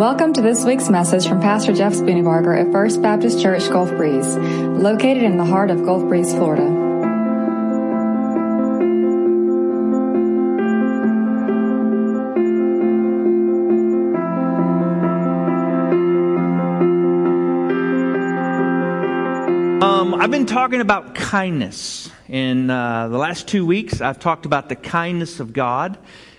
Welcome to this week's message from Pastor Jeff Spooneybarger at First Baptist Church Gulf Breeze, located in the heart of Gulf Breeze, Florida. Um, I've been talking about kindness. In uh, the last two weeks, I've talked about the kindness of God.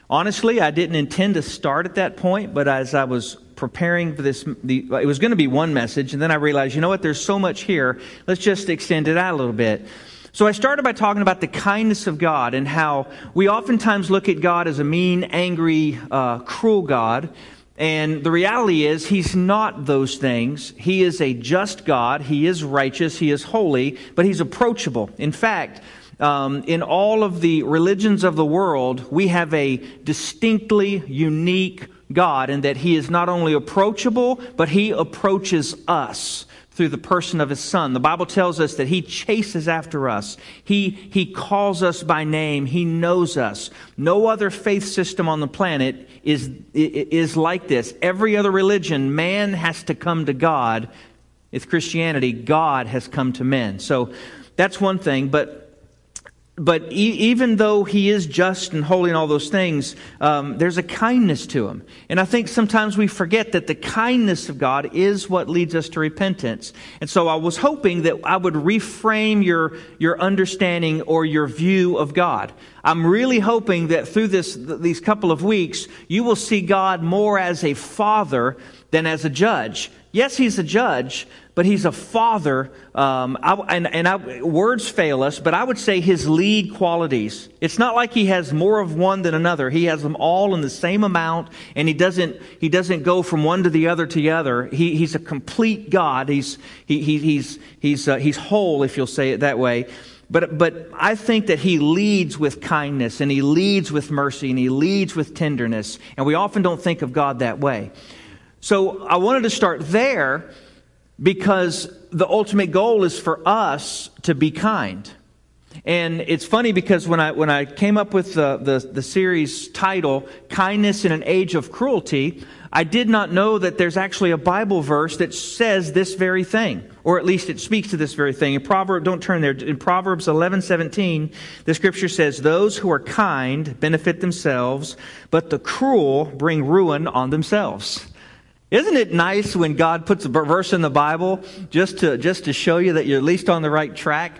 Honestly, I didn't intend to start at that point, but as I was preparing for this, the, it was going to be one message, and then I realized, you know what, there's so much here. Let's just extend it out a little bit. So I started by talking about the kindness of God and how we oftentimes look at God as a mean, angry, uh, cruel God. And the reality is, He's not those things. He is a just God. He is righteous. He is holy, but He's approachable. In fact, um, in all of the religions of the world, we have a distinctly unique God in that He is not only approachable, but He approaches us through the person of His Son. The Bible tells us that He chases after us. He, he calls us by name. He knows us. No other faith system on the planet is, is like this. Every other religion, man has to come to God. With Christianity, God has come to men. So that's one thing, but but e- even though he is just and holy and all those things, um, there's a kindness to him. And I think sometimes we forget that the kindness of God is what leads us to repentance. And so I was hoping that I would reframe your, your understanding or your view of God. I'm really hoping that through this, these couple of weeks, you will see God more as a father than as a judge. Yes, he's a judge, but he's a father. Um, I, and, and I, words fail us, but I would say his lead qualities. It's not like he has more of one than another. He has them all in the same amount, and he doesn't he doesn't go from one to the other to the other. He, he's a complete God. He's he, he he's he's uh, he's whole, if you'll say it that way. But, but I think that he leads with kindness and he leads with mercy and he leads with tenderness. And we often don't think of God that way. So I wanted to start there because the ultimate goal is for us to be kind. And it's funny because when I, when I came up with the, the, the, series title, Kindness in an Age of Cruelty, I did not know that there's actually a Bible verse that says this very thing, or at least it speaks to this very thing. In Proverbs, don't turn there. In Proverbs 11, 17, the scripture says, Those who are kind benefit themselves, but the cruel bring ruin on themselves. Isn't it nice when God puts a verse in the Bible just to, just to show you that you're at least on the right track?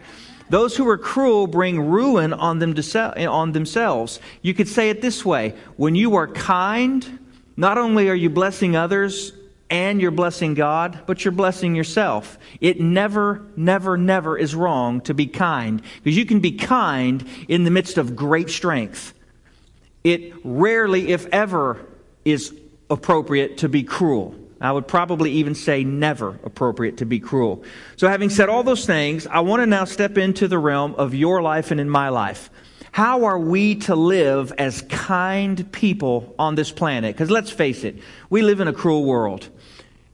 Those who are cruel bring ruin on, them to, on themselves. You could say it this way when you are kind, not only are you blessing others and you're blessing God, but you're blessing yourself. It never, never, never is wrong to be kind because you can be kind in the midst of great strength. It rarely, if ever, is appropriate to be cruel. I would probably even say never appropriate to be cruel. So, having said all those things, I want to now step into the realm of your life and in my life. How are we to live as kind people on this planet? Because let's face it, we live in a cruel world.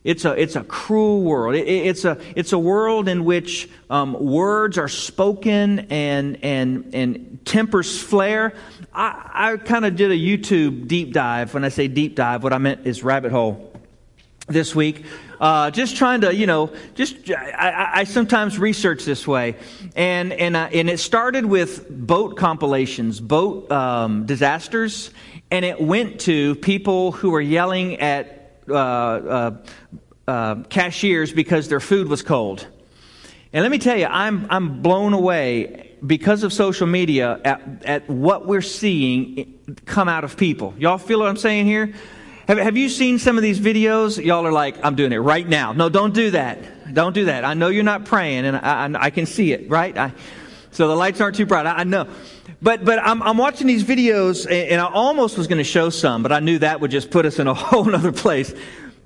It's a, it's a cruel world. It, it's, a, it's a world in which um, words are spoken and, and, and tempers flare. I, I kind of did a YouTube deep dive. When I say deep dive, what I meant is rabbit hole this week. Uh, just trying to, you know, just I, I sometimes research this way, and and uh, and it started with boat compilations, boat um, disasters, and it went to people who were yelling at uh, uh, uh, cashiers because their food was cold. And let me tell you, I'm, I'm blown away because of social media at, at what we're seeing come out of people. Y'all feel what I'm saying here? Have, have you seen some of these videos? Y'all are like, I'm doing it right now. No, don't do that. Don't do that. I know you're not praying, and I, I, I can see it, right? I, so the lights aren't too bright. I, I know. But, but I'm, I'm watching these videos, and I almost was going to show some, but I knew that would just put us in a whole other place.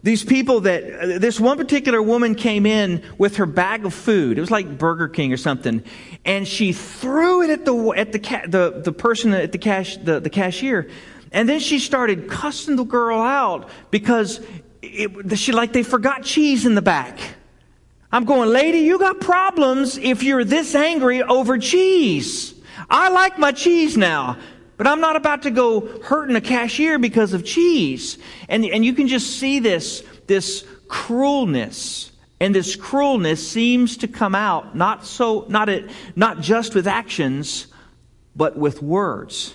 These people that, this one particular woman came in with her bag of food. It was like Burger King or something. And she threw it at the, at the, ca- the, the person at the cash, the, the cashier. And then she started cussing the girl out because it, she, like they forgot cheese in the back. I'm going, lady, you got problems if you're this angry over cheese. I like my cheese now. But I'm not about to go hurting a cashier because of cheese. And, and you can just see this, this cruelness. And this cruelness seems to come out not so, not, it, not just with actions, but with words.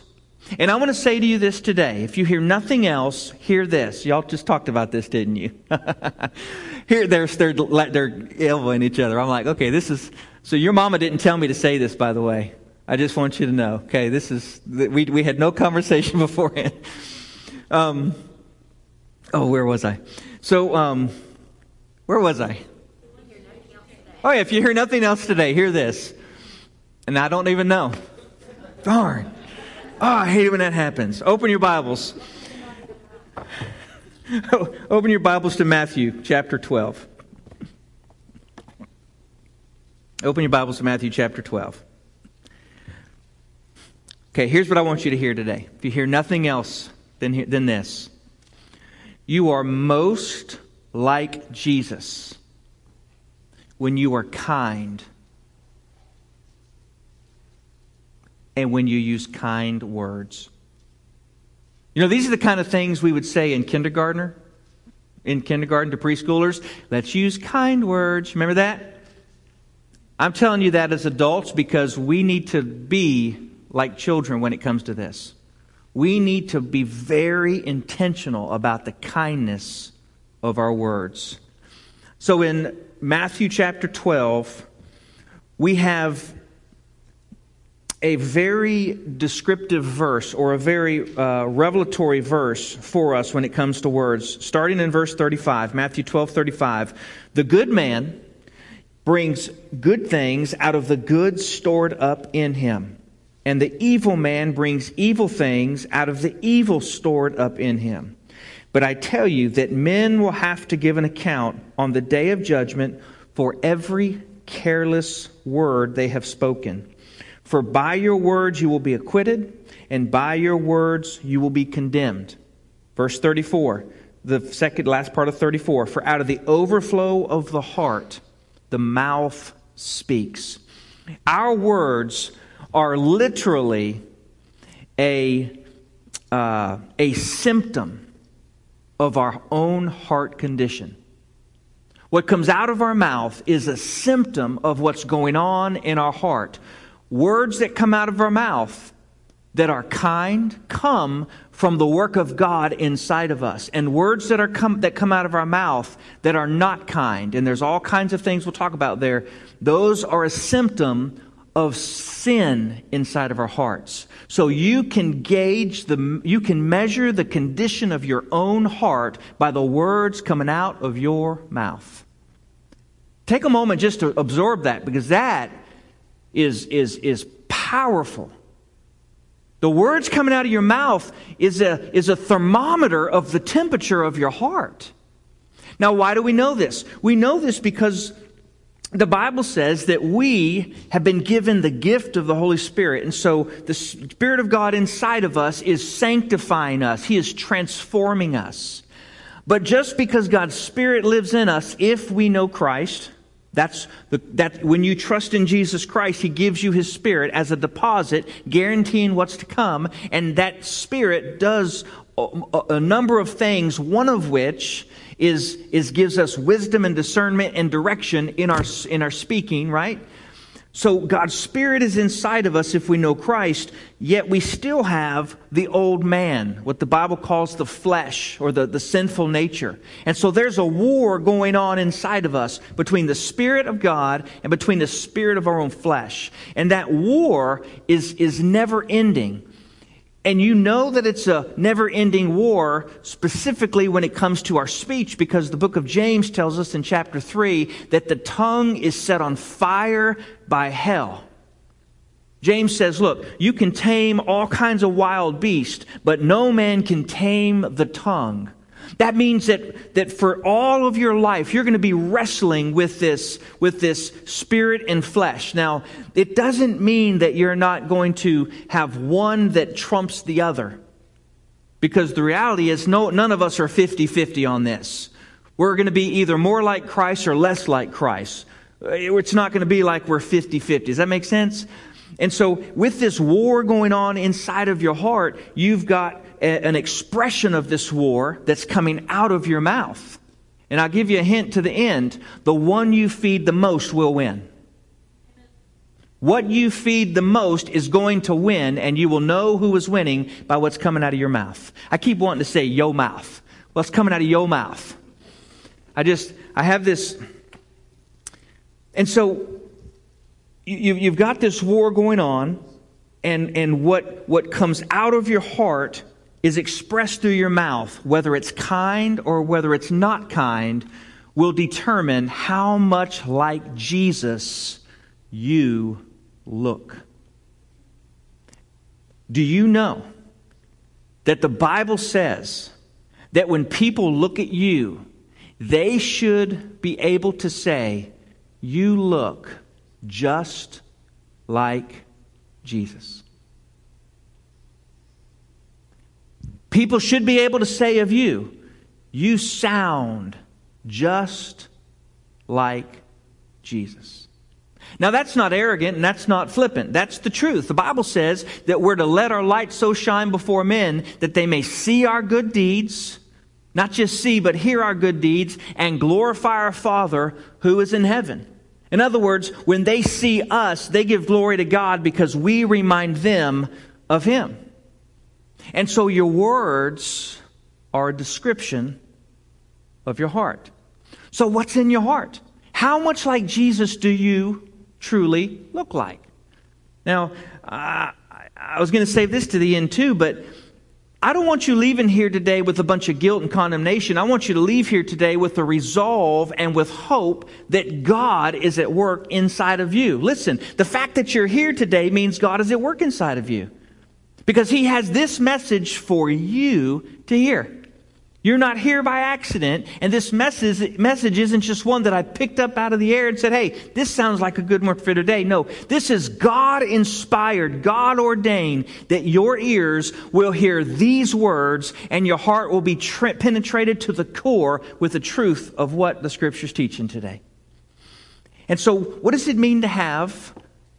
And I want to say to you this today. If you hear nothing else, hear this. Y'all just talked about this, didn't you? Here, they're, they're, they're elbowing each other. I'm like, okay, this is, so your mama didn't tell me to say this, by the way. I just want you to know. Okay, this is, we, we had no conversation beforehand. Um, oh, where was I? So, um, where was I? Oh, yeah, if you hear nothing else today, hear this. And I don't even know. Darn. Oh, I hate it when that happens. Open your Bibles. Open your Bibles to Matthew chapter 12. Open your Bibles to Matthew chapter 12. Okay, here's what I want you to hear today. If you hear nothing else than, than this, you are most like Jesus when you are kind and when you use kind words. You know, these are the kind of things we would say in kindergartner, in kindergarten to preschoolers. Let's use kind words. Remember that? I'm telling you that as adults because we need to be like children when it comes to this. We need to be very intentional about the kindness of our words. So in Matthew chapter 12, we have a very descriptive verse or a very uh, revelatory verse for us when it comes to words. Starting in verse 35, Matthew 12 35. The good man brings good things out of the good stored up in him, and the evil man brings evil things out of the evil stored up in him. But I tell you that men will have to give an account on the day of judgment for every careless word they have spoken. For by your words you will be acquitted, and by your words you will be condemned. Verse 34, the second last part of 34. For out of the overflow of the heart, the mouth speaks. Our words are literally a, uh, a symptom of our own heart condition. What comes out of our mouth is a symptom of what's going on in our heart. Words that come out of our mouth that are kind come from the work of God inside of us. And words that are come that come out of our mouth that are not kind, and there's all kinds of things we'll talk about there, those are a symptom of sin inside of our hearts. So you can gauge the you can measure the condition of your own heart by the words coming out of your mouth. Take a moment just to absorb that because that is, is, is powerful. The words coming out of your mouth is a, is a thermometer of the temperature of your heart. Now, why do we know this? We know this because the Bible says that we have been given the gift of the Holy Spirit. And so the Spirit of God inside of us is sanctifying us, He is transforming us. But just because God's Spirit lives in us, if we know Christ, that's the, that when you trust in Jesus Christ, He gives you His Spirit as a deposit, guaranteeing what's to come. And that Spirit does a, a number of things, one of which is, is gives us wisdom and discernment and direction in our, in our speaking, right? So God's Spirit is inside of us if we know Christ, yet we still have the old man, what the Bible calls the flesh or the, the sinful nature. And so there's a war going on inside of us between the Spirit of God and between the Spirit of our own flesh. And that war is, is never ending. And you know that it's a never ending war, specifically when it comes to our speech, because the book of James tells us in chapter 3 that the tongue is set on fire by hell. James says, Look, you can tame all kinds of wild beasts, but no man can tame the tongue. That means that, that for all of your life, you're going to be wrestling with this, with this spirit and flesh. Now, it doesn't mean that you're not going to have one that trumps the other. Because the reality is, no, none of us are 50 50 on this. We're going to be either more like Christ or less like Christ. Uh, it's not going to be like we're 50 50. Does that make sense? And so, with this war going on inside of your heart, you've got a, an expression of this war that's coming out of your mouth. And I'll give you a hint to the end the one you feed the most will win. What you feed the most is going to win, and you will know who is winning by what's coming out of your mouth. I keep wanting to say yo mouth. What's coming out of your mouth? I just, I have this. And so you, you've got this war going on, and, and what, what comes out of your heart is expressed through your mouth, whether it's kind or whether it's not kind, will determine how much like Jesus you look. Do you know that the Bible says that when people look at you, they should be able to say, You look just like Jesus? People should be able to say of you, You sound just like Jesus. Now, that's not arrogant and that's not flippant. That's the truth. The Bible says that we're to let our light so shine before men that they may see our good deeds, not just see, but hear our good deeds, and glorify our Father who is in heaven. In other words, when they see us, they give glory to God because we remind them of Him. And so your words are a description of your heart. So, what's in your heart? How much like Jesus do you truly look like. Now, uh, I was going to save this to the end too, but I don't want you leaving here today with a bunch of guilt and condemnation. I want you to leave here today with a resolve and with hope that God is at work inside of you. Listen, the fact that you're here today means God is at work inside of you because He has this message for you to hear. You're not here by accident, and this message, message isn't just one that I picked up out of the air and said, hey, this sounds like a good one for today. No, this is God inspired, God ordained that your ears will hear these words and your heart will be tra- penetrated to the core with the truth of what the scripture's teaching today. And so, what does it mean to have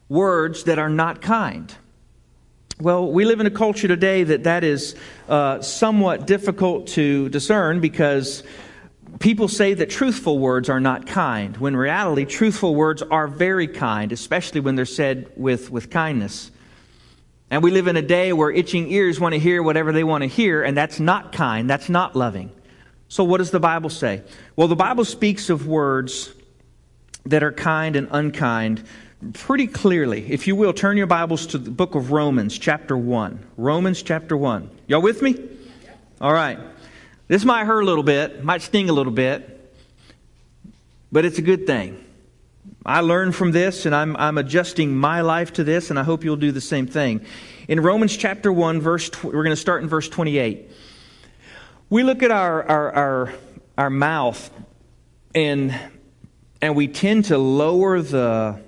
words that are not kind? Well, we live in a culture today that that is uh, somewhat difficult to discern because people say that truthful words are not kind, when reality, truthful words are very kind, especially when they're said with, with kindness. And we live in a day where itching ears want to hear whatever they want to hear, and that's not kind, that's not loving. So, what does the Bible say? Well, the Bible speaks of words that are kind and unkind pretty clearly. If you will, turn your Bibles to the book of Romans, chapter 1. Romans, chapter 1. Y'all with me? All right. This might hurt a little bit, might sting a little bit, but it's a good thing. I learned from this, and I'm, I'm adjusting my life to this, and I hope you'll do the same thing. In Romans chapter 1, verse, tw- we're going to start in verse 28. We look at our, our, our, our mouth, and, and we tend to lower the,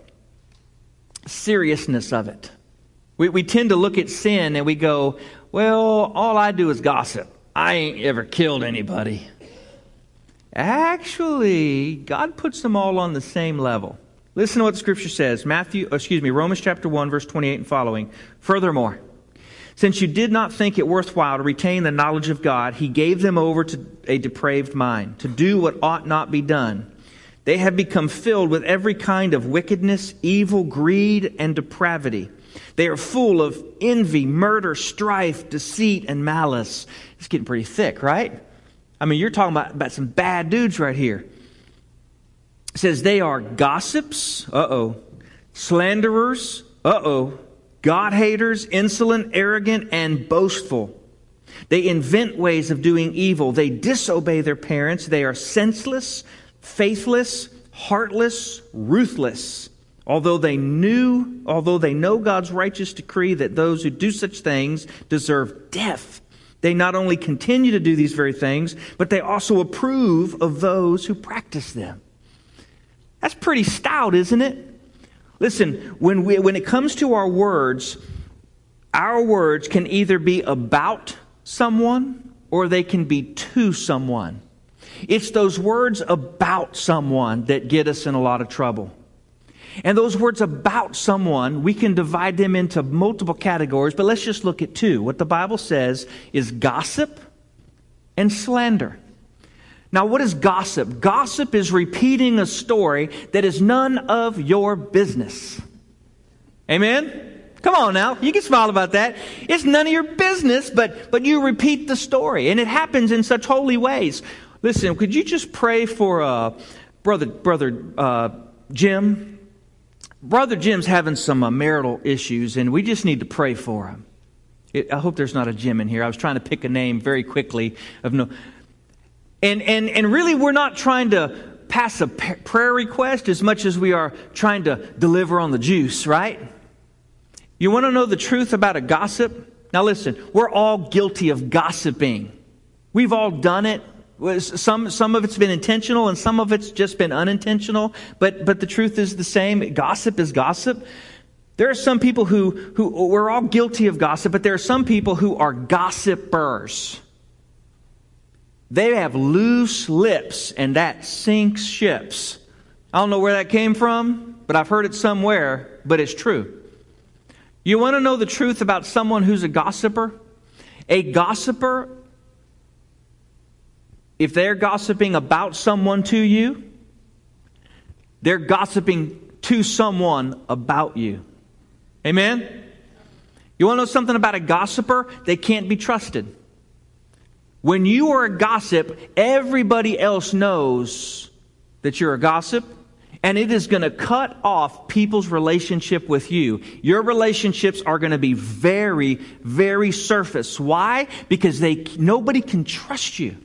seriousness of it. We, we tend to look at sin and we go, well, all I do is gossip. I ain't ever killed anybody. Actually, God puts them all on the same level. Listen to what the scripture says. Matthew, uh, excuse me, Romans chapter 1 verse 28 and following. Furthermore, since you did not think it worthwhile to retain the knowledge of God, he gave them over to a depraved mind to do what ought not be done. They have become filled with every kind of wickedness, evil, greed, and depravity. They are full of envy, murder, strife, deceit, and malice. It's getting pretty thick, right? I mean, you're talking about, about some bad dudes right here. It says they are gossips, uh oh, slanderers, uh oh, God haters, insolent, arrogant, and boastful. They invent ways of doing evil. They disobey their parents. They are senseless, faithless, heartless, ruthless. Although they knew, although they know God's righteous decree that those who do such things deserve death, they not only continue to do these very things, but they also approve of those who practice them. That's pretty stout, isn't it? Listen, when, we, when it comes to our words, our words can either be about someone or they can be to someone. It's those words about someone that get us in a lot of trouble. And those words about someone, we can divide them into multiple categories, but let's just look at two. What the Bible says is gossip and slander. Now, what is gossip? Gossip is repeating a story that is none of your business. Amen? Come on now, you can smile about that. It's none of your business, but, but you repeat the story, and it happens in such holy ways. Listen, could you just pray for uh, brother, brother uh, Jim? Brother Jim's having some uh, marital issues, and we just need to pray for him. It, I hope there's not a Jim in here. I was trying to pick a name very quickly of no. And, and, and really, we're not trying to pass a prayer request as much as we are trying to deliver on the juice, right? You want to know the truth about a gossip? Now, listen, we're all guilty of gossiping. We've all done it. Some, some of it's been intentional and some of it's just been unintentional, but, but the truth is the same. Gossip is gossip. There are some people who, who, we're all guilty of gossip, but there are some people who are gossipers. They have loose lips and that sinks ships. I don't know where that came from, but I've heard it somewhere, but it's true. You want to know the truth about someone who's a gossiper? A gossiper if they're gossiping about someone to you, they're gossiping to someone about you. Amen? You want to know something about a gossiper? They can't be trusted. When you are a gossip, everybody else knows that you're a gossip, and it is going to cut off people's relationship with you. Your relationships are going to be very, very surface. Why? Because they nobody can trust you.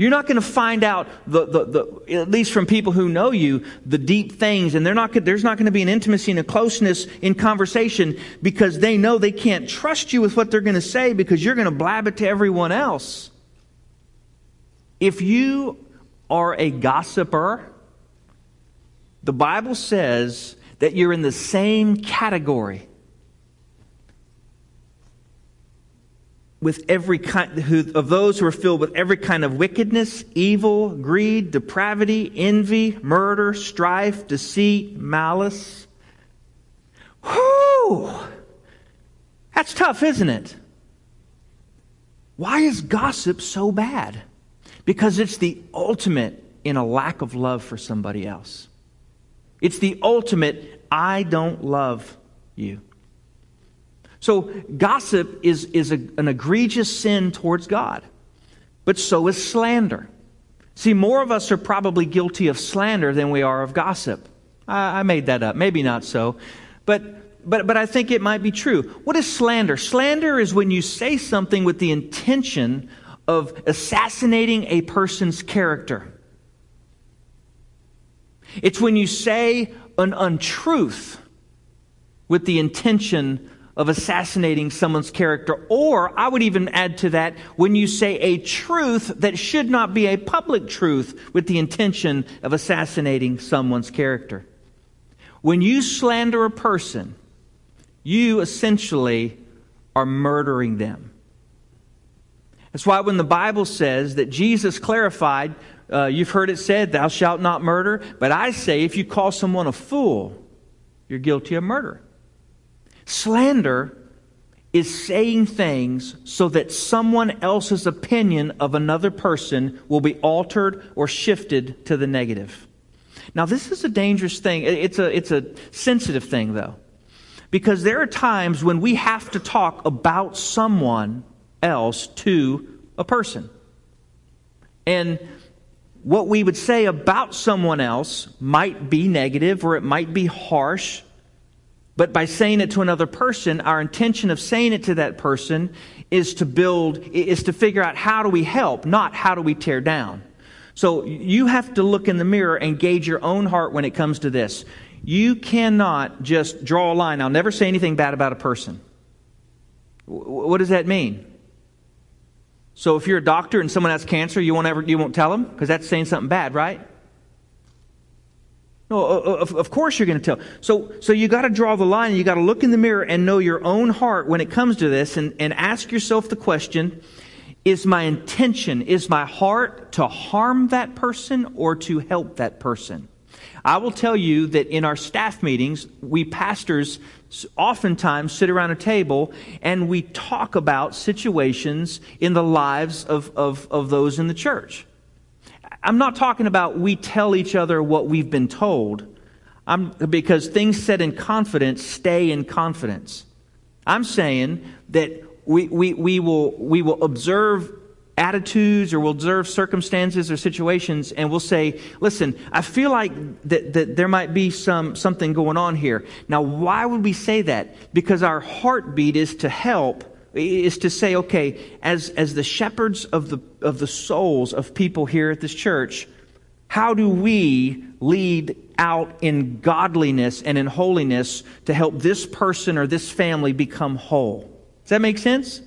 You're not going to find out, the, the, the, at least from people who know you, the deep things, and not, there's not going to be an intimacy and a closeness in conversation because they know they can't trust you with what they're going to say because you're going to blab it to everyone else. If you are a gossiper, the Bible says that you're in the same category with every kind who, of those who are filled with every kind of wickedness, evil, greed, depravity, envy, murder, strife, deceit, malice. Whoo! That's tough, isn't it? Why is gossip so bad? Because it's the ultimate in a lack of love for somebody else. It's the ultimate, I don't love you. So, gossip is, is a, an egregious sin towards God, but so is slander. See, more of us are probably guilty of slander than we are of gossip. I, I made that up. Maybe not so. But, but, but I think it might be true. What is slander? Slander is when you say something with the intention of assassinating a person's character. It's when you say an untruth with the intention of assassinating someone's character. Or I would even add to that when you say a truth that should not be a public truth with the intention of assassinating someone's character. When you slander a person, you essentially are murdering them. That's why when the Bible says that Jesus clarified, uh, you've heard it said, Thou shalt not murder. But I say, if you call someone a fool, you're guilty of murder. Slander is saying things so that someone else's opinion of another person will be altered or shifted to the negative. Now, this is a dangerous thing. It's a, it's a sensitive thing, though, because there are times when we have to talk about someone else to a person. And what we would say about someone else might be negative or it might be harsh but by saying it to another person, our intention of saying it to that person is to build, is to figure out how do we help, not how do we tear down. So you have to look in the mirror and gauge your own heart when it comes to this. You cannot just draw a line. I'll never say anything bad about a person. What does that mean? So if you're a doctor and someone has cancer, you won't ever you won't tell them because that's saying something bad, right? No, of, of course you're going to tell. So, so you got to draw the line. You got to look in the mirror and know your own heart when it comes to this and, and ask yourself the question, is my intention, is my heart to harm that person or to help that person? I will tell you that in our staff meetings, we pastors oftentimes sit around a table and we talk about situations in the lives of, of, of those in the church. I'm not talking about we tell each other what we've been told. I'm, because things said in confidence stay in confidence. I'm saying that we, we, we, will, we will observe attitudes or we'll observe circumstances or situations and we'll say, listen, I feel like that, that there might be some, something going on here. Now, why would we say that? Because our heartbeat is to help, is to say, okay, as, as the shepherds of the, of the souls of people here at this church, how do we lead out in godliness and in holiness to help this person or this family become whole? Does that make sense?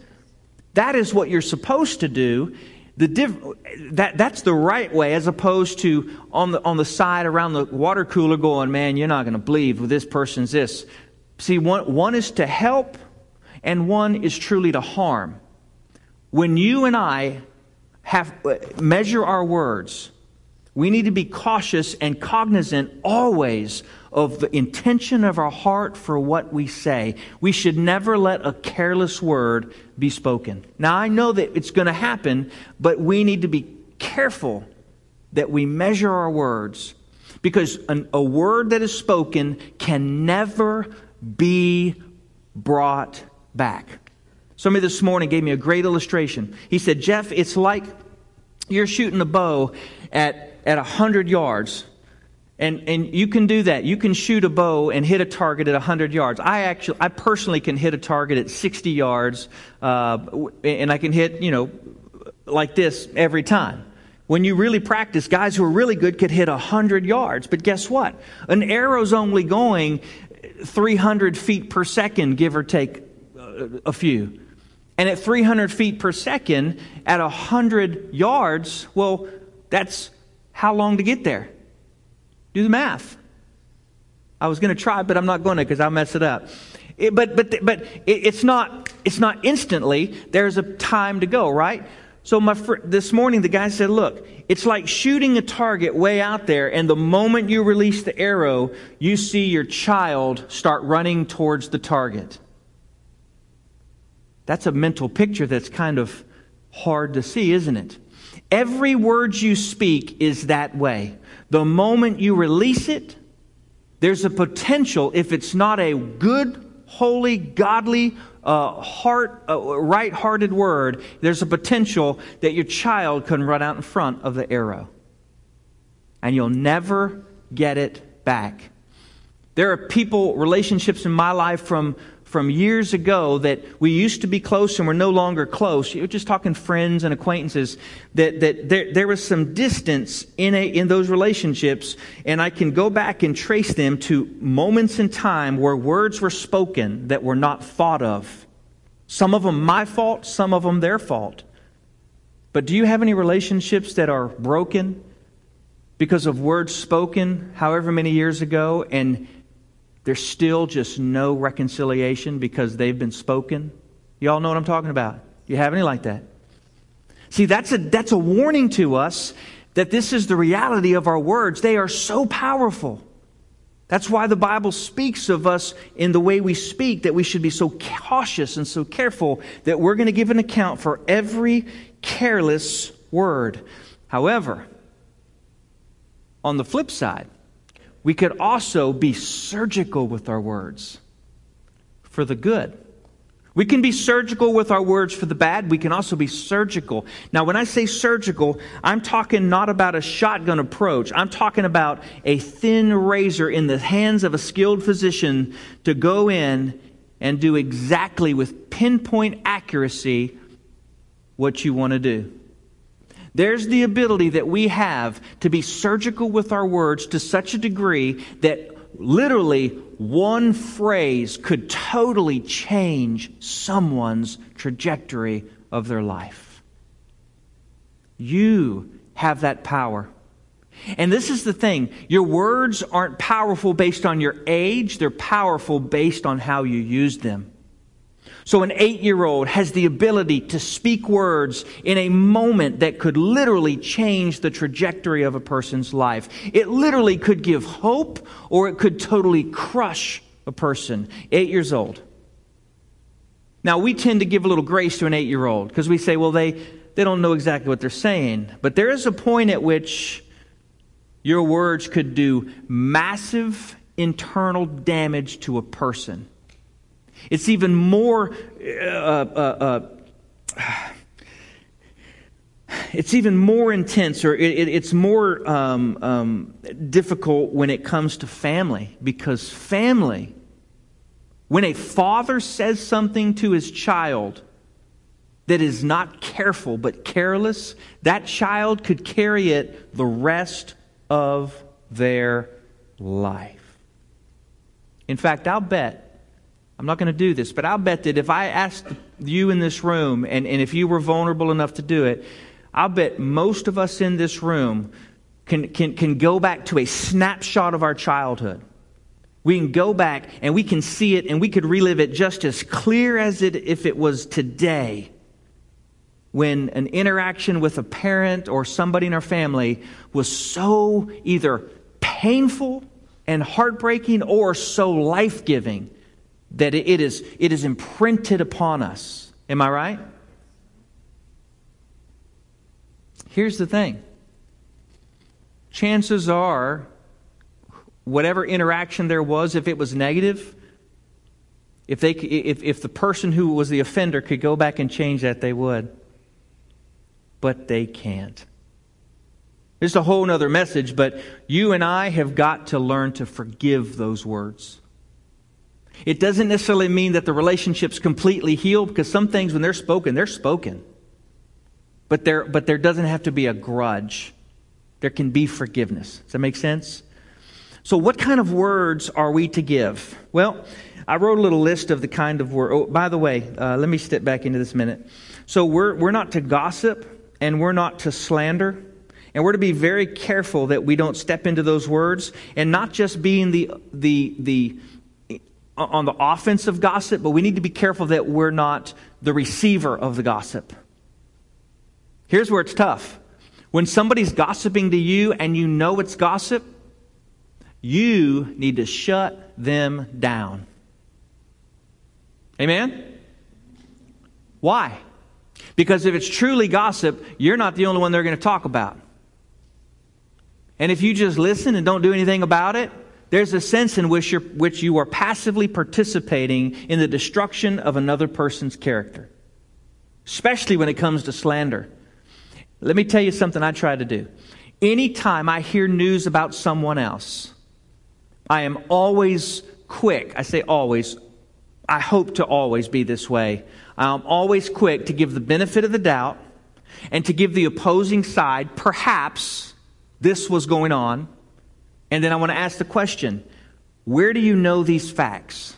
That is what you're supposed to do. The that, that's the right way, as opposed to on the, on the side around the water cooler going, man, you're not going to believe this person's this. See, one, one is to help, and one is truly to harm. When you and I have uh, measure our words, we need to be cautious and cognizant always of the intention of our heart for what we say. We should never let a careless word be spoken. Now, I know that it's going to happen, but we need to be careful that we measure our words because an, a word that is spoken can never be brought back. Somebody this morning gave me a great illustration. He said, Jeff, it's like you're shooting a bow at at 100 yards. And, and you can do that. You can shoot a bow and hit a target at 100 yards. I actually, I personally can hit a target at 60 yards, uh, and I can hit, you know, like this every time. When you really practice, guys who are really good could hit 100 yards. But guess what? An arrow's only going 300 feet per second, give or take a few. And at 300 feet per second, at 100 yards, well, that's how long to get there? Do the math. I was going to try, but I'm not going to because I'll mess it up. It, but but but it, it's not it's not instantly. There's a time to go, right? So my fr- this morning the guy said, "Look, it's like shooting a target way out there, and the moment you release the arrow, you see your child start running towards the target." That's a mental picture that's kind of hard to see, isn't it? Every word you speak is that way. The moment you release it, there's a potential, if it's not a good, holy, godly, uh, heart, uh, right hearted word, there's a potential that your child can run out in front of the arrow. And you'll never get it back. There are people, relationships in my life from from years ago that we used to be close and we're no longer close. You're just talking friends and acquaintances. That, that there, there was some distance in, a, in those relationships, and I can go back and trace them to moments in time where words were spoken that were not thought of. Some of them my fault, some of them their fault. But do you have any relationships that are broken because of words spoken however many years ago and there's still just no reconciliation because they've been spoken. You all know what I'm talking about. You have any like that? See, that's a, that's a warning to us that this is the reality of our words. They are so powerful. That's why the Bible speaks of us in the way we speak, that we should be so cautious and so careful that we're going to give an account for every careless word. However, on the flip side, we could also be surgical with our words for the good. We can be surgical with our words for the bad. We can also be surgical. Now, when I say surgical, I'm talking not about a shotgun approach. I'm talking about a thin razor in the hands of a skilled physician to go in and do exactly with pinpoint accuracy what you want to do. There's the ability that we have to be surgical with our words to such a degree that literally one phrase could totally change someone's trajectory of their life. You have that power. And this is the thing your words aren't powerful based on your age, they're powerful based on how you use them. So, an eight year old has the ability to speak words in a moment that could literally change the trajectory of a person's life. It literally could give hope or it could totally crush a person. Eight years old. Now, we tend to give a little grace to an eight year old because we say, well, they, they don't know exactly what they're saying. But there is a point at which your words could do massive internal damage to a person. It's even more. Uh, uh, uh, it's even more intense or it, it, it's more um, um, difficult when it comes to family because family, when a father says something to his child that is not careful but careless, that child could carry it the rest of their life. In fact, I'll bet I'm not going to do this, but I'll bet that if I asked you in this room, and, and if you were vulnerable enough to do it, I'll bet most of us in this room can, can, can go back to a snapshot of our childhood. We can go back and we can see it and we could relive it just as clear as it, if it was today when an interaction with a parent or somebody in our family was so either painful and heartbreaking or so life giving that it is, it is imprinted upon us. Am I right? Here's the thing chances are, whatever interaction there was, if it was negative, if, they, if, if the person who was the offender could go back and change that, they would. But they can't. It's a whole other message, but you and I have got to learn to forgive those words. It doesn't necessarily mean that the relationship's completely healed because some things, when they're spoken, they're spoken. But there, but there doesn't have to be a grudge. There can be forgiveness. Does that make sense? So, what kind of words are we to give? Well, I wrote a little list of the kind of word. Oh, by the way, uh, let me step back into this minute. So, we're, we're not to gossip and we're not to slander. And we're to be very careful that we don't step into those words and not just being the, the, the, on the offensive gossip, but we need to be careful that we're not the receiver of the gossip. Here's where it's tough. When somebody's gossiping to you and you know it's gossip, you need to shut them down. Amen? Why? Because if it's truly gossip, you're not the only one they're going to talk about. And if you just listen and don't do anything about it, there's a sense in which, which you are passively participating in the destruction of another person's character, especially when it comes to slander. Let me tell you something I try to do. Anytime I hear news about someone else, I am always quick. I say always. I hope to always be this way. I'm always quick to give the benefit of the doubt and to give the opposing side, perhaps this was going on, and then I want to ask the question where do you know these facts?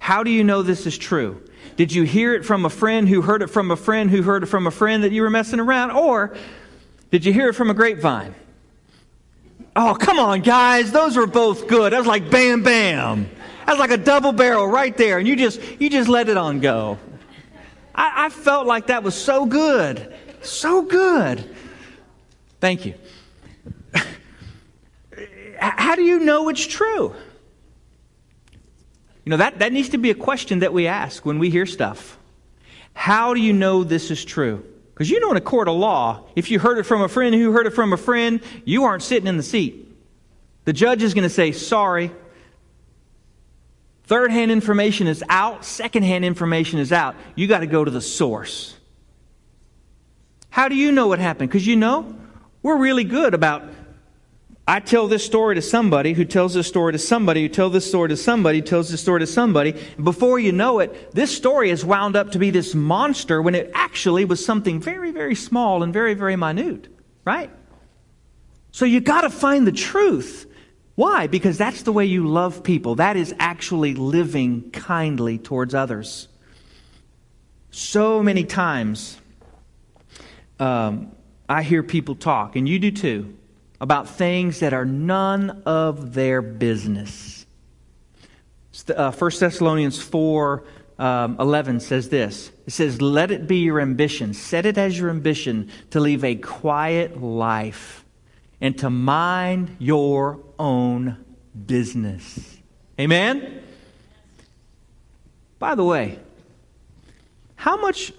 How do you know this is true? Did you hear it from a friend who heard it from a friend who heard it from a friend that you were messing around? Or did you hear it from a grapevine? Oh, come on, guys. Those were both good. That was like bam, bam. That was like a double barrel right there. And you just, you just let it on go. I, I felt like that was so good. So good. Thank you how do you know it's true? You know, that, that needs to be a question that we ask when we hear stuff. How do you know this is true? Because you know, in a court of law, if you heard it from a friend who heard it from a friend, you aren't sitting in the seat. The judge is going to say, sorry. Third hand information is out, second hand information is out. You got to go to the source. How do you know what happened? Because you know, we're really good about I tell this story to somebody who tells this story to somebody who tells this story to somebody who tells this story to somebody. Before you know it, this story has wound up to be this monster when it actually was something very, very small and very, very minute, right? So you got to find the truth. Why? Because that's the way you love people. That is actually living kindly towards others. So many times, um, I hear people talk, and you do too about things that are none of their business. uh, 1 Thessalonians 4 um, 11 says this It says, Let it be your ambition, set it as your ambition to live a quiet life and to mind your own business. Amen? By the way, how much,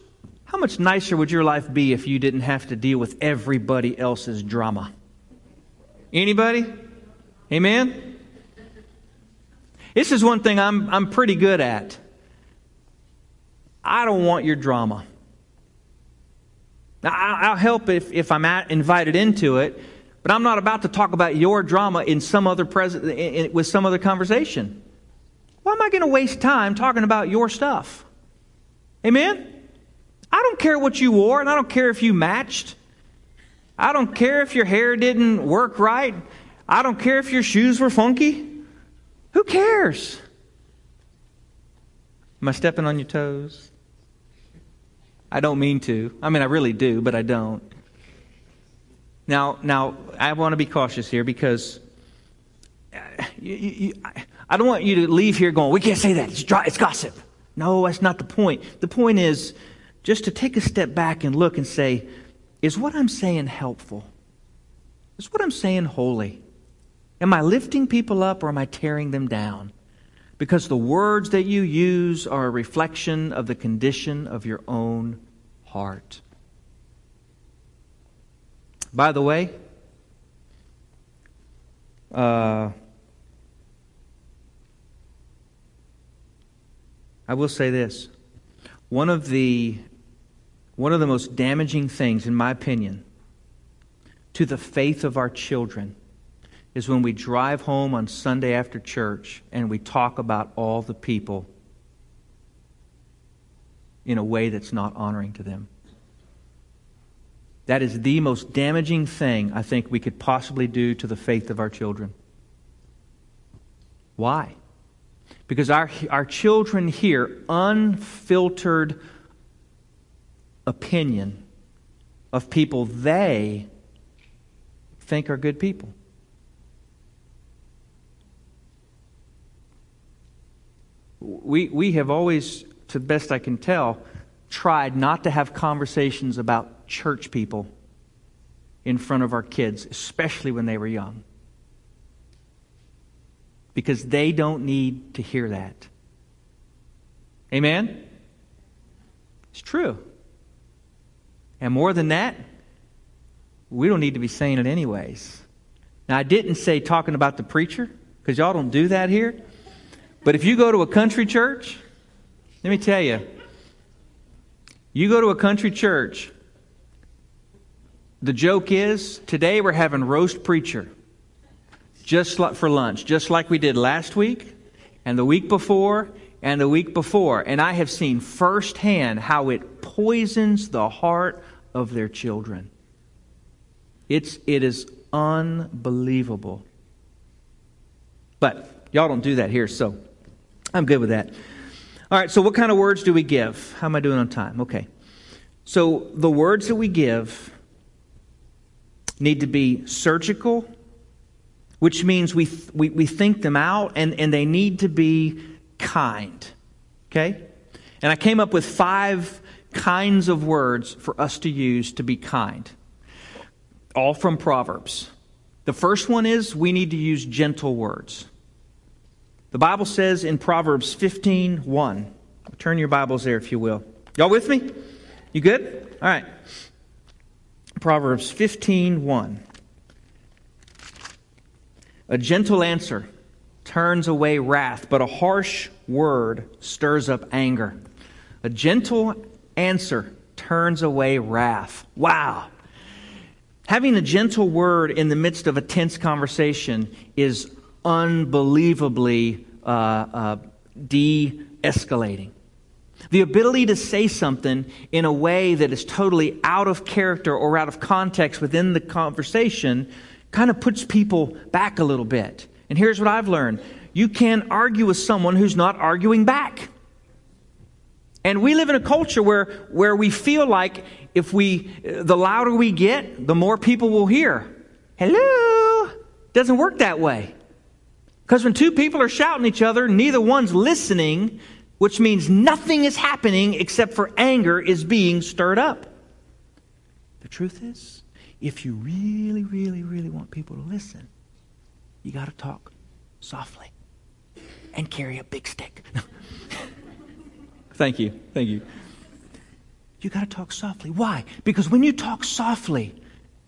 how much nicer would your life be if you didn't have to deal with everybody else's drama? Anybody? Amen? This is one thing I'm, I'm pretty good at. I don't want your drama. Now, I'll help if, if I'm at, invited into it, but I'm not about to talk about your drama in some other pres- in, in, with some other conversation. Why am I going to waste time talking about your stuff? Amen? I don't care what you wore, and I don't care if you matched. I don't care if your hair didn't work right. I don't care if your shoes were funky. Who cares? Am I stepping on your toes? I don't mean to. I mean, I really do, but I don't. Now, now I want to be cautious here because uh, you, you, I don't want you to leave here going, we can't say that. It's, dry, it's gossip. No, that's not the point. The point is just to take a step back and look and say, is what I'm saying helpful? Is what I'm saying holy? Am I lifting people up or am I tearing them down? Because the words that you use are a reflection of the condition of your own heart. By the way, uh, I will say this. One of the one of the most damaging things, in my opinion, to the faith of our children is when we drive home on Sunday after church and we talk about all the people in a way that's not honoring to them. That is the most damaging thing I think we could possibly do to the faith of our children. Why? Because our, our children hear unfiltered opinion of people they think are good people. We, we have always, to the best I can tell, tried not to have conversations about church people in front of our kids, especially when they were young. Because they don't need to hear that. Amen? It's true. And more than that, we don't need to be saying it anyways. Now, I didn't say talking about the preacher, because y'all don't do that here. But if you go to a country church, let me tell you, you go to a country church, the joke is today we're having roast preacher just for lunch, just like we did last week and the week before and the week before. And I have seen firsthand how it poisons the heart of their children. It's, it is unbelievable. But y'all don't do that here, so I'm good with that. All right, so what kind of words do we give? How am I doing on time? Okay. So the words that we give need to be surgical, which means we, th- we, we think them out, and, and they need to be kind. Okay? And I came up with five kinds of words for us to use to be kind, all from Proverbs. The first one is we need to use gentle words. The Bible says in Proverbs 15 1. Turn your Bibles there, if you will. Y'all with me? You good? All right. Proverbs 15 1. A gentle answer turns away wrath, but a harsh word stirs up anger. A gentle answer turns away wrath. Wow. Having a gentle word in the midst of a tense conversation is unbelievably uh, uh, de escalating. The ability to say something in a way that is totally out of character or out of context within the conversation kind of puts people back a little bit. And here's what I've learned you can't argue with someone who's not arguing back. And we live in a culture where, where we feel like if we, the louder we get, the more people will hear. Hello? Doesn't work that way. Because when two people are shouting at each other, neither one's listening, which means nothing is happening except for anger is being stirred up. The truth is, if you really, really, really want people to listen, you got to talk softly and carry a big stick. Thank you. Thank you. You got to talk softly. Why? Because when you talk softly,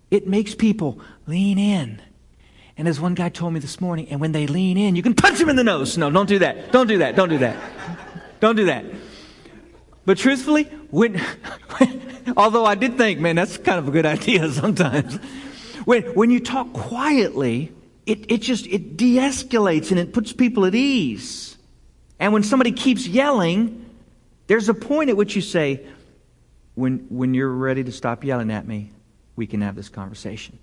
it makes people lean in. And as one guy told me this morning, and when they lean in, you can punch them in the nose. No, don't do that. Don't do that. Don't do that. Don't do that. But truthfully, when, although I did think, man, that's kind of a good idea sometimes. When, when you talk quietly, it, it just it de-escalates and it puts people at ease. And when somebody keeps yelling, there's a point at which you say, when, when you're ready to stop yelling at me, we can have this conversation.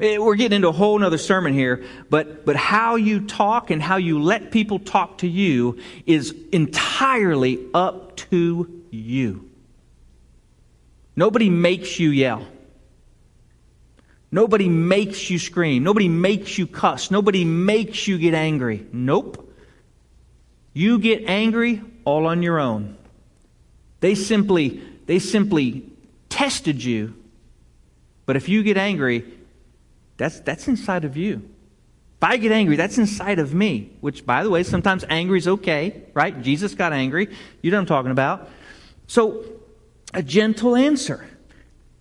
Eh, we're getting into a whole other sermon here, but, but how you talk and how you let people talk to you is entirely up to you. Nobody makes you yell. Nobody makes you scream. Nobody makes you cuss. Nobody makes you get angry. Nope. You get angry all on your own. They simply, they simply tested you. But if you get angry, that's, that's inside of you. If I get angry, that's inside of me. Which, by the way, sometimes angry is okay, right? Jesus got angry. You know what I'm talking about. So, a gentle answer.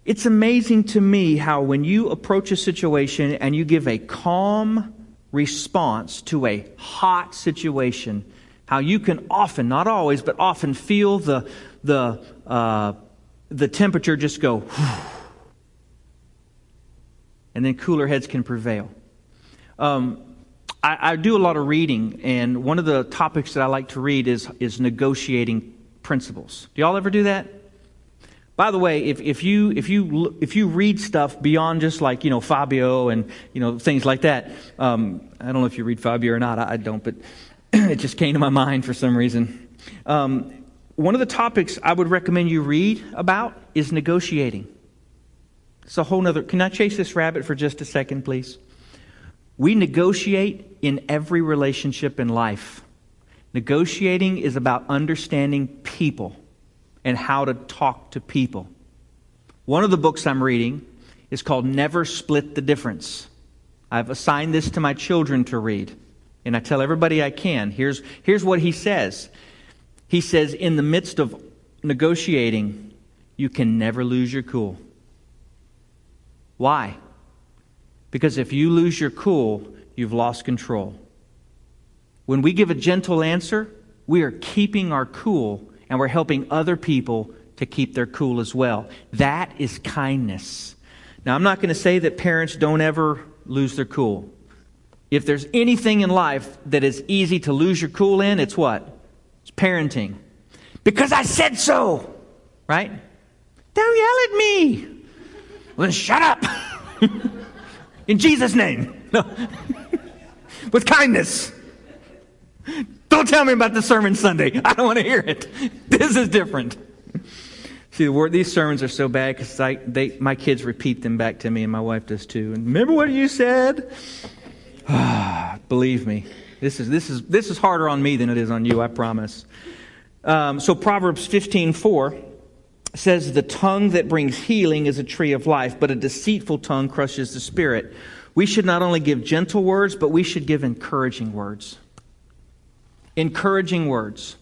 It's amazing to me how when you approach a situation and you give a calm response to a hot situation, how you can often, not always, but often feel the, the, uh, the temperature just go, and then cooler heads can prevail. Um, I, I, do a lot of reading, and one of the topics that I like to read is, is negotiating principles. Do y'all ever do that? By the way, if, if, you, if, you, if you read stuff beyond just like, you know, Fabio and, you know, things like that, um, I don't know if you read Fabio or not, I, I don't, but it just came to my mind for some reason. Um, one of the topics I would recommend you read about is negotiating. It's a whole nother. Can I chase this rabbit for just a second, please? We negotiate in every relationship in life. Negotiating is about understanding people and how to talk to people. One of the books I'm reading is called Never Split the Difference. I've assigned this to my children to read, and I tell everybody I can. Here's, here's what he says He says, in the midst of negotiating, you can never lose your cool. Why? Because if you lose your cool, you've lost control. When we give a gentle answer, we are keeping our cool and we're helping other people to keep their cool as well. That is kindness. Now, I'm not going to say that parents don't ever lose their cool. If there's anything in life that is easy to lose your cool in, it's what? It's parenting. Because I said so, right? Don't yell at me. Well, then shut up. in Jesus' name. No. With kindness. Don't tell me about the sermon Sunday. I don't want to hear it. This is different. See, the word, these sermons are so bad because my kids repeat them back to me, and my wife does too. And remember what you said? Believe me, this is, this, is, this is harder on me than it is on you, I promise. Um, so Proverbs 15:4 says, The tongue that brings healing is a tree of life, but a deceitful tongue crushes the spirit. We should not only give gentle words, but we should give encouraging words encouraging words.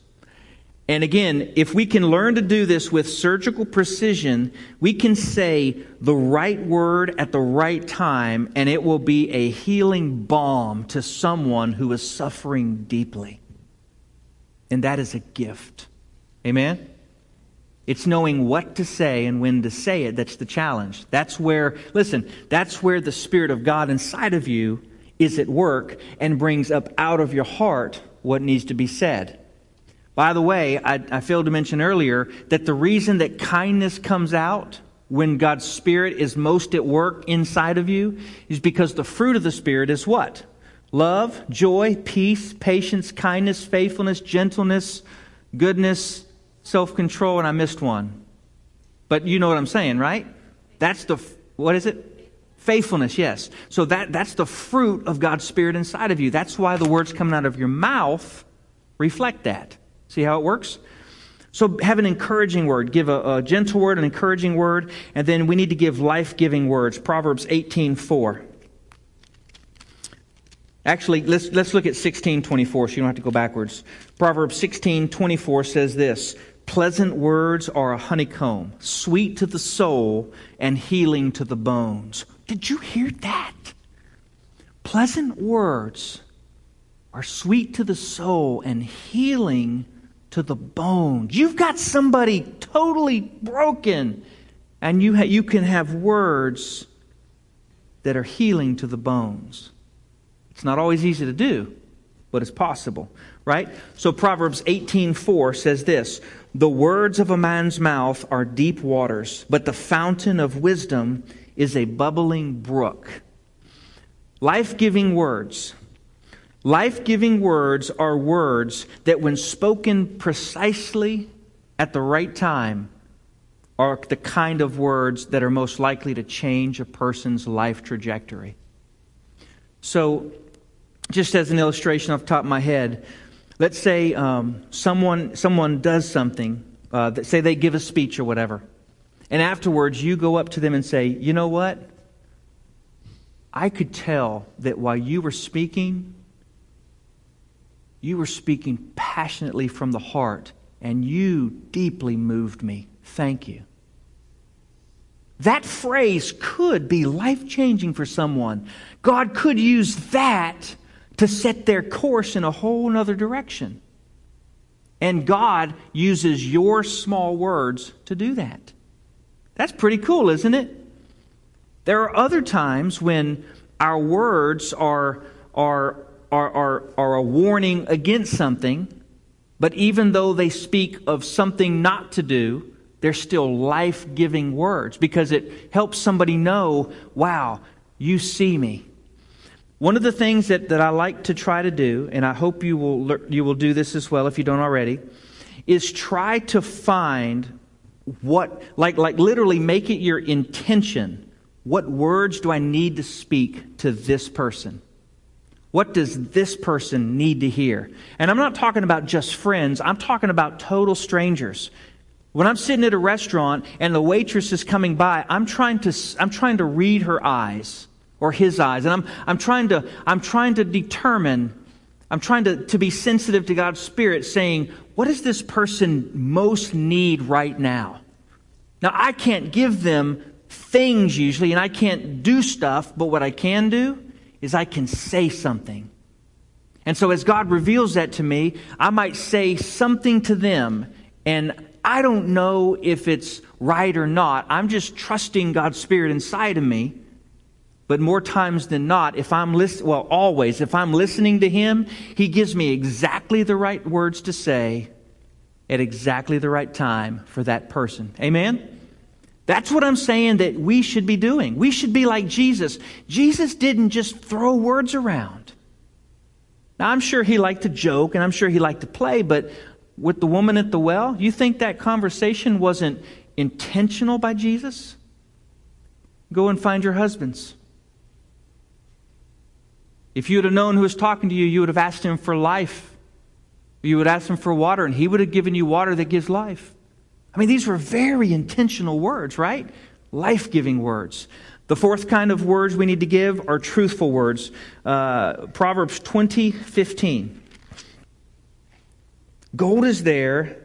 And again, if we can learn to do this with surgical precision, we can say the right word at the right time, and it will be a healing balm to someone who is suffering deeply. And that is a gift. Amen? It's knowing what to say and when to say it that's the challenge. That's where, listen, that's where the Spirit of God inside of you is at work and brings up out of your heart what needs to be said. By the way, I, I, failed to mention earlier that the reason that kindness comes out when God's Spirit is most at work inside of you is because the fruit of the Spirit is what? Love, joy, peace, patience, kindness, faithfulness, gentleness, goodness, self control, and I missed one. But you know what I'm saying, right? That's the, what is it? Faithfulness, yes. So that, that's the fruit of God's Spirit inside of you. That's why the words coming out of your mouth reflect that. See how it works? So have an encouraging word. Give a, a gentle word, an encouraging word, and then we need to give life-giving words. Proverbs 18, 4. Actually, let's, let's look at 1624 so you don't have to go backwards. Proverbs 1624 says this Pleasant words are a honeycomb, sweet to the soul and healing to the bones. Did you hear that? Pleasant words are sweet to the soul and healing to the bones. You've got somebody totally broken, and you, ha- you can have words that are healing to the bones. It's not always easy to do, but it's possible, right? So Proverbs 18:4 says this, "The words of a man's mouth are deep waters, but the fountain of wisdom is a bubbling brook." Life-giving words. Life-giving words are words that when spoken precisely at the right time are the kind of words that are most likely to change a person's life trajectory. So, just as an illustration off the top of my head, let's say um, someone, someone does something, uh, that, say they give a speech or whatever, and afterwards you go up to them and say, You know what? I could tell that while you were speaking, you were speaking passionately from the heart, and you deeply moved me. Thank you. That phrase could be life changing for someone. God could use that to set their course in a whole other direction. And God uses your small words to do that. That's pretty cool, isn't it? There are other times when our words are, are, are, are, are a warning against something, but even though they speak of something not to do, they're still life giving words because it helps somebody know, wow, you see me. One of the things that, that I like to try to do, and I hope you will, you will do this as well if you don't already, is try to find what, like, like literally make it your intention. What words do I need to speak to this person? What does this person need to hear? And I'm not talking about just friends, I'm talking about total strangers. When I'm sitting at a restaurant and the waitress is coming by, I'm trying to, I'm trying to read her eyes or his eyes. And I'm, I'm, trying, to, I'm trying to determine, I'm trying to, to be sensitive to God's Spirit, saying, what does this person most need right now? Now, I can't give them things usually, and I can't do stuff, but what I can do is I can say something. And so, as God reveals that to me, I might say something to them, and I don't know if it's right or not. I'm just trusting God's Spirit inside of me but more times than not, if I'm listening, well, always, if I'm listening to him, he gives me exactly the right words to say at exactly the right time for that person. Amen? That's what I'm saying that we should be doing. We should be like Jesus. Jesus didn't just throw words around. Now, I'm sure he liked to joke and I'm sure he liked to play, but with the woman at the well, you think that conversation wasn't intentional by Jesus? Go and find your husbands. If you would have known who was talking to you, you would have asked him for life. You would ask him for water, and he would have given you water that gives life. I mean, these were very intentional words, right? Life giving words. The fourth kind of words we need to give are truthful words. Uh, Proverbs 20 15. Gold is there,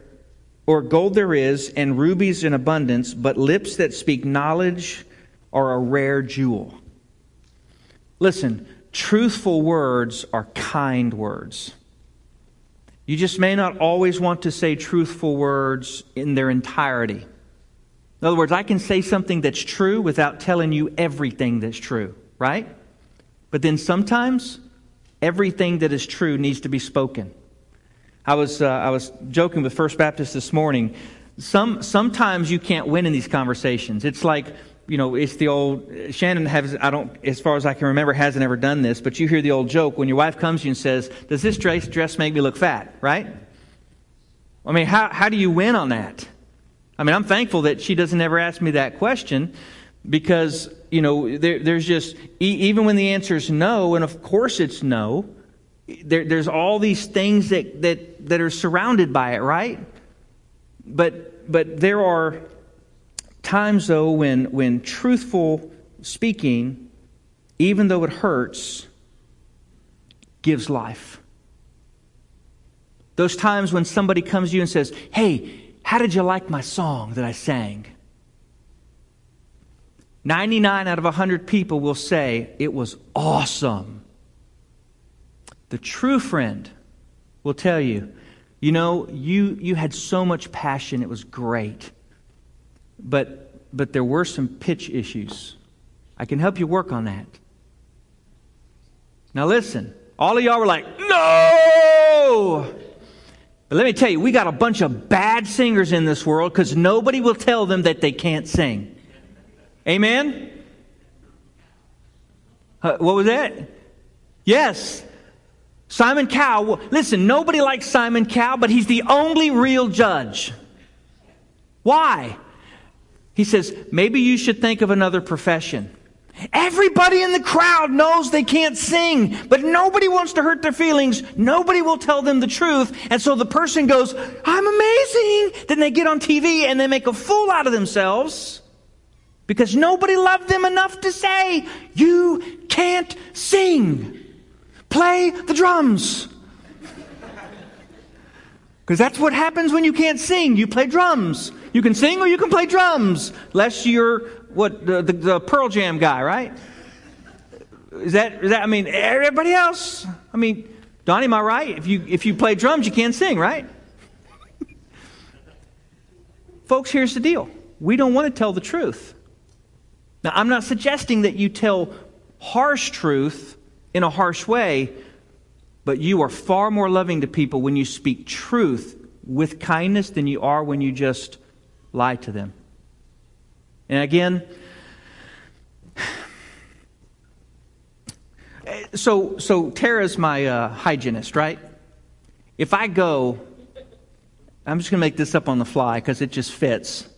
or gold there is, and rubies in abundance, but lips that speak knowledge are a rare jewel. Listen, Truthful words are kind words. You just may not always want to say truthful words in their entirety. In other words, I can say something that's true without telling you everything that's true, right? But then sometimes everything that is true needs to be spoken. I was, uh, I was joking with First Baptist this morning. Some, sometimes you can't win in these conversations. It's like you know, it's the old, Shannon has, I don't, as far as I can remember, hasn't ever done this, but you hear the old joke when your wife comes to you and says, Does this dress, dress make me look fat? Right? I mean, how, how do you win on that? I mean, I'm thankful that she doesn't ever ask me that question because, you know, there, there's just, even when the answer is no, and of course it's no, there, there's all these things that, that, that are surrounded by it, right? But, but there are times, though, when, when truthful speaking, even though it hurts, gives life. Those times when somebody comes to you and says, Hey, how did you like my song that I sang? 99 out of 100 people will say, It was awesome. The true friend will tell you, You know, you, you had so much passion, it was great. But, but there were some pitch issues. I can help you work on that. Now, listen, all of y'all were like, No! But let me tell you, we got a bunch of bad singers in this world because nobody will tell them that they can't sing. Amen? Uh, what was that? Yes. Simon Cowell. Listen, nobody likes Simon Cowell, but he's the only real judge. Why? He says, maybe you should think of another profession. Everybody in the crowd knows they can't sing, but nobody wants to hurt their feelings. Nobody will tell them the truth. And so the person goes, I'm amazing. Then they get on TV and they make a fool out of themselves because nobody loved them enough to say, You can't sing. Play the drums. Because that's what happens when you can't sing. You play drums. You can sing or you can play drums. Unless you're what the, the, the Pearl Jam guy, right? Is that, is that, I mean, everybody else? I mean, Donnie, am I right? If you, if you play drums, you can't sing, right? Folks, here's the deal. We don't want to tell the truth. Now, I'm not suggesting that you tell harsh truth in a harsh way, but you are far more loving to people when you speak truth with kindness than you are when you just lie to them. And again, so so Tara's my uh, hygienist, right? If I go, I'm just going to make this up on the fly because it just fits.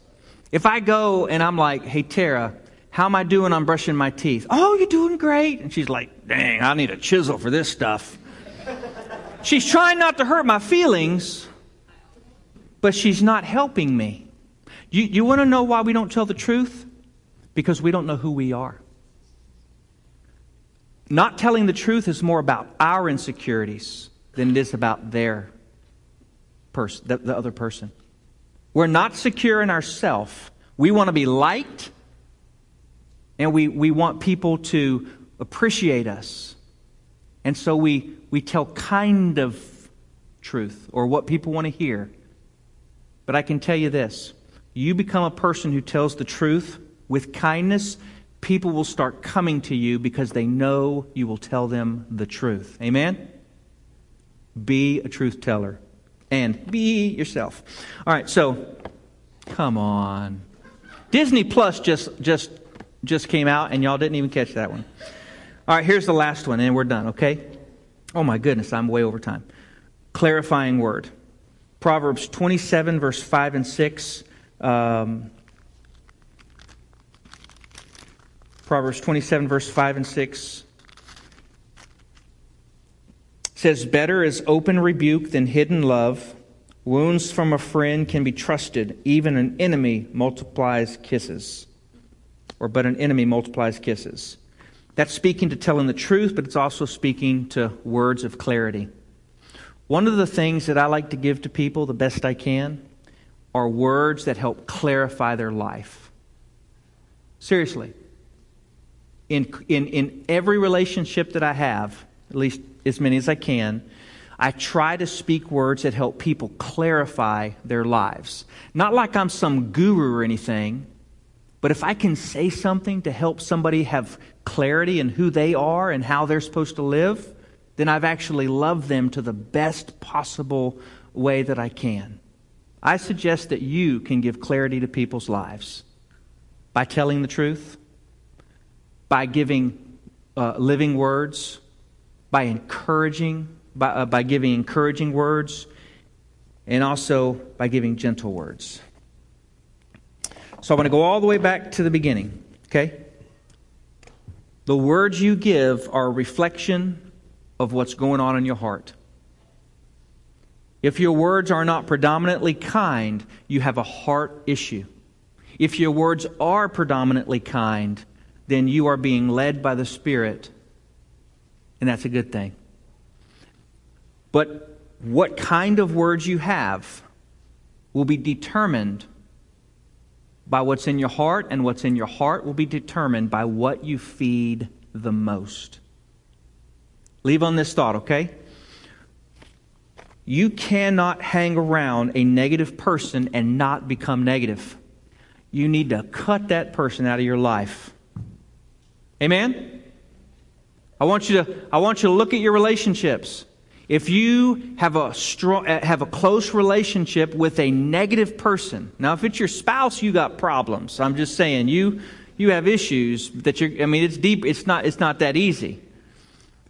If I go and I'm like, "Hey Tara, how am I doing on brushing my teeth? Oh, you're doing great. And she's like, dang, I need a chisel for this stuff. she's trying not to hurt my feelings, but she's not helping me. You, you want to know why we don't tell the truth? Because we don't know who we are. Not telling the truth is more about our insecurities than it is about their person, the, the other person. We're not secure in ourselves. We want to be liked and we, we want people to appreciate us. And so we, we tell kind of truth or what people want to hear. But I can tell you this you become a person who tells the truth with kindness, people will start coming to you because they know you will tell them the truth. Amen? Be a truth teller and be yourself. All right, so come on. Disney Plus just just just came out, and y'all didn't even catch that one. All right, here's the last one, and we're done, okay? Oh my goodness, I'm way over time. Clarifying word. Proverbs 27, verse 5 and 6. Um, Proverbs 27, verse 5 and 6 says, Better is open rebuke than hidden love. Wounds from a friend can be trusted. Even an enemy multiplies kisses or but an enemy multiplies kisses. That's speaking to telling the truth, but it's also speaking to words of clarity. One of the things that I like to give to people the best I can are words that help clarify their life. Seriously. In, in, in every relationship that I have, at least as many as I can, I try to speak words that help people clarify their lives. Not like I'm some guru or anything, but if I can say something to help somebody have clarity in who they are and how they're supposed to live, then I've actually loved them to the best possible way that I can. I suggest that you can give clarity to people's lives by telling the truth, by giving uh, living words, by encouraging, by, uh, by giving encouraging words, and also by giving gentle words. So I want to go all the way back to the beginning. Okay? The words you give are a reflection of what's going on in your heart. If your words are not predominantly kind, you have a heart issue. If your words are predominantly kind, then you are being led by the Spirit, and that's a good thing. But what kind of words you have will be determined by what's in your heart, and what's in your heart will be determined by what you feed the most. Leave on this thought, okay? You cannot hang around a negative person and not become negative. You need to cut that person out of your life. Amen? I want you to, I want you to look at your relationships. If you have a strong, uh, have a close relationship with a negative person, now if it's your spouse, you got problems. I'm just saying you you have issues that you're. I mean, it's deep. It's not. It's not that easy.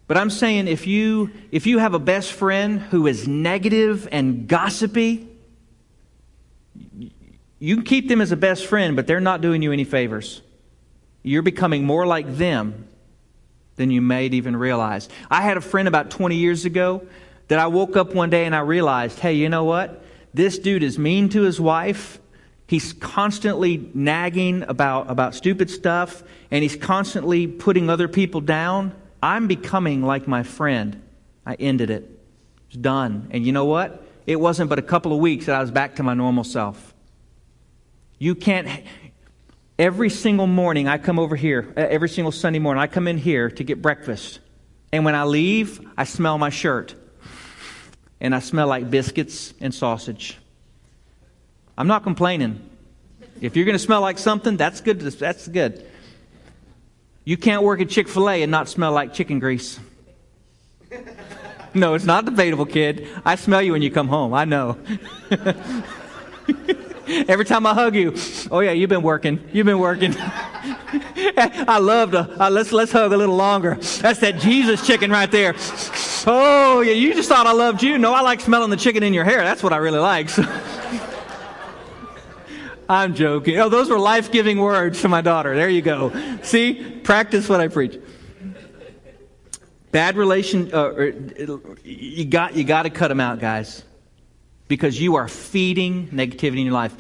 But I'm saying if you if you have a best friend who is negative and gossipy, you can keep them as a best friend, but they're not doing you any favors. You're becoming more like them than you may even realize. I had a friend about 20 years ago that I woke up one day and I realized, hey, you know what? This dude is mean to his wife. He's constantly nagging about, about stupid stuff, and he's constantly putting other people down. I'm becoming like my friend. I ended it. It's done. And you know what? It wasn't but a couple of weeks that I was back to my normal self. You can't. Every single morning, I come over here, every single Sunday morning, I come in here to get breakfast. And when I leave, I smell my shirt. And I smell like biscuits and sausage. I'm not complaining. If you're going to smell like something, that's good. That's good. You can't work at Chick fil A and not smell like chicken grease. No, it's not debatable, kid. I smell you when you come home. I know. Every time I hug you, oh yeah, you've been working. You've been working. I love to. Uh, let's let's hug a little longer. That's that Jesus chicken right there. Oh yeah, you just thought I loved you. No, I like smelling the chicken in your hair. That's what I really like. So. I'm joking. Oh, those were life giving words to my daughter. There you go. See, practice what I preach. Bad relation, uh, you got you got to cut them out, guys, because you are feeding negativity in your life.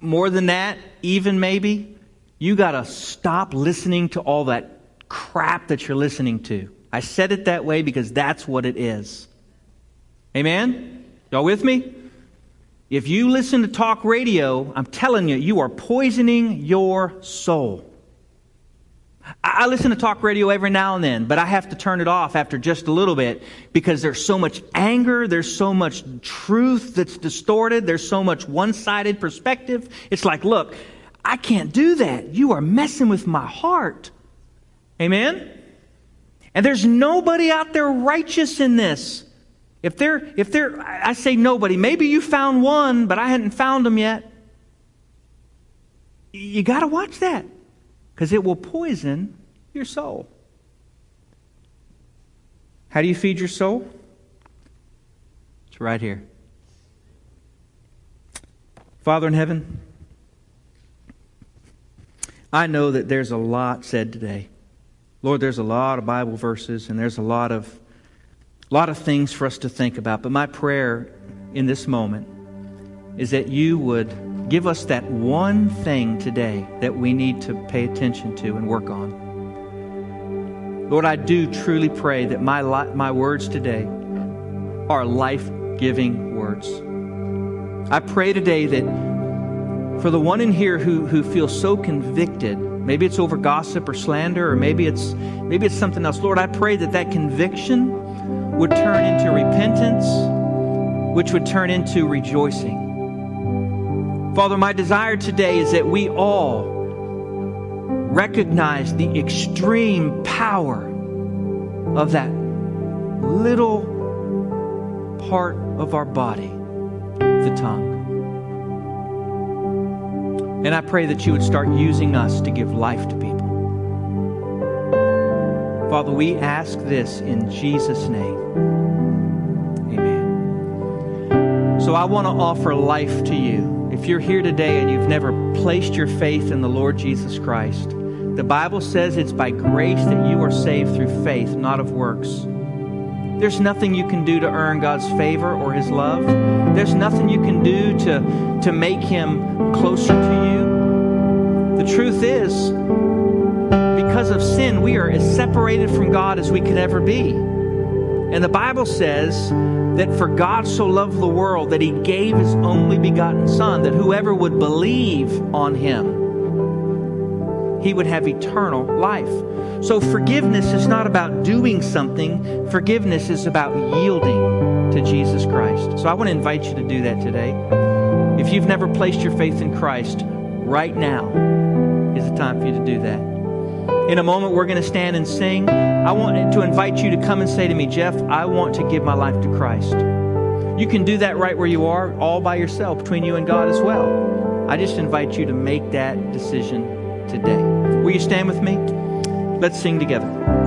More than that, even maybe you got to stop listening to all that crap that you're listening to. I said it that way because that's what it is. Amen. Y'all with me? If you listen to talk radio, I'm telling you, you are poisoning your soul. I listen to talk radio every now and then, but I have to turn it off after just a little bit because there's so much anger, there's so much truth that's distorted, there's so much one sided perspective. It's like, look, I can't do that. You are messing with my heart. Amen? And there's nobody out there righteous in this. If they're, if they're, I say nobody, maybe you found one, but I hadn't found them yet. You got to watch that because it will poison your soul. How do you feed your soul? It's right here. Father in heaven, I know that there's a lot said today. Lord, there's a lot of Bible verses and there's a lot of a lot of things for us to think about, but my prayer in this moment is that you would give us that one thing today that we need to pay attention to and work on. Lord, I do truly pray that my, li- my words today are life giving words. I pray today that for the one in here who, who feels so convicted, maybe it's over gossip or slander, or maybe it's, maybe it's something else, Lord, I pray that that conviction would turn into repentance, which would turn into rejoicing. Father, my desire today is that we all recognize the extreme power of that little part of our body, the tongue. And I pray that you would start using us to give life to people. Father, we ask this in Jesus' name. Amen. So I want to offer life to you. If you're here today and you've never placed your faith in the Lord Jesus Christ, The Bible says it's by grace that you are saved through faith, not of works. There's nothing you can do to earn God's favor or His love. There's nothing you can do to, to make Him closer to you. The truth is, because of sin, we are as separated from God as we could ever be. And the Bible says that for God so loved the world that He gave His only begotten Son, that whoever would believe on Him, he would have eternal life. So forgiveness is not about doing something, forgiveness is about yielding to Jesus Christ. So I want to invite you to do that today. If you've never placed your faith in Christ, right now is the time for you to do that. In a moment, we're going to stand and sing. I want to invite you to come and say to me, Jeff, I want to give my life to Christ. You can do that right where you are, all by yourself, between you and God as well. I just invite you to make that decision today. Will you stand with me? Let's sing together.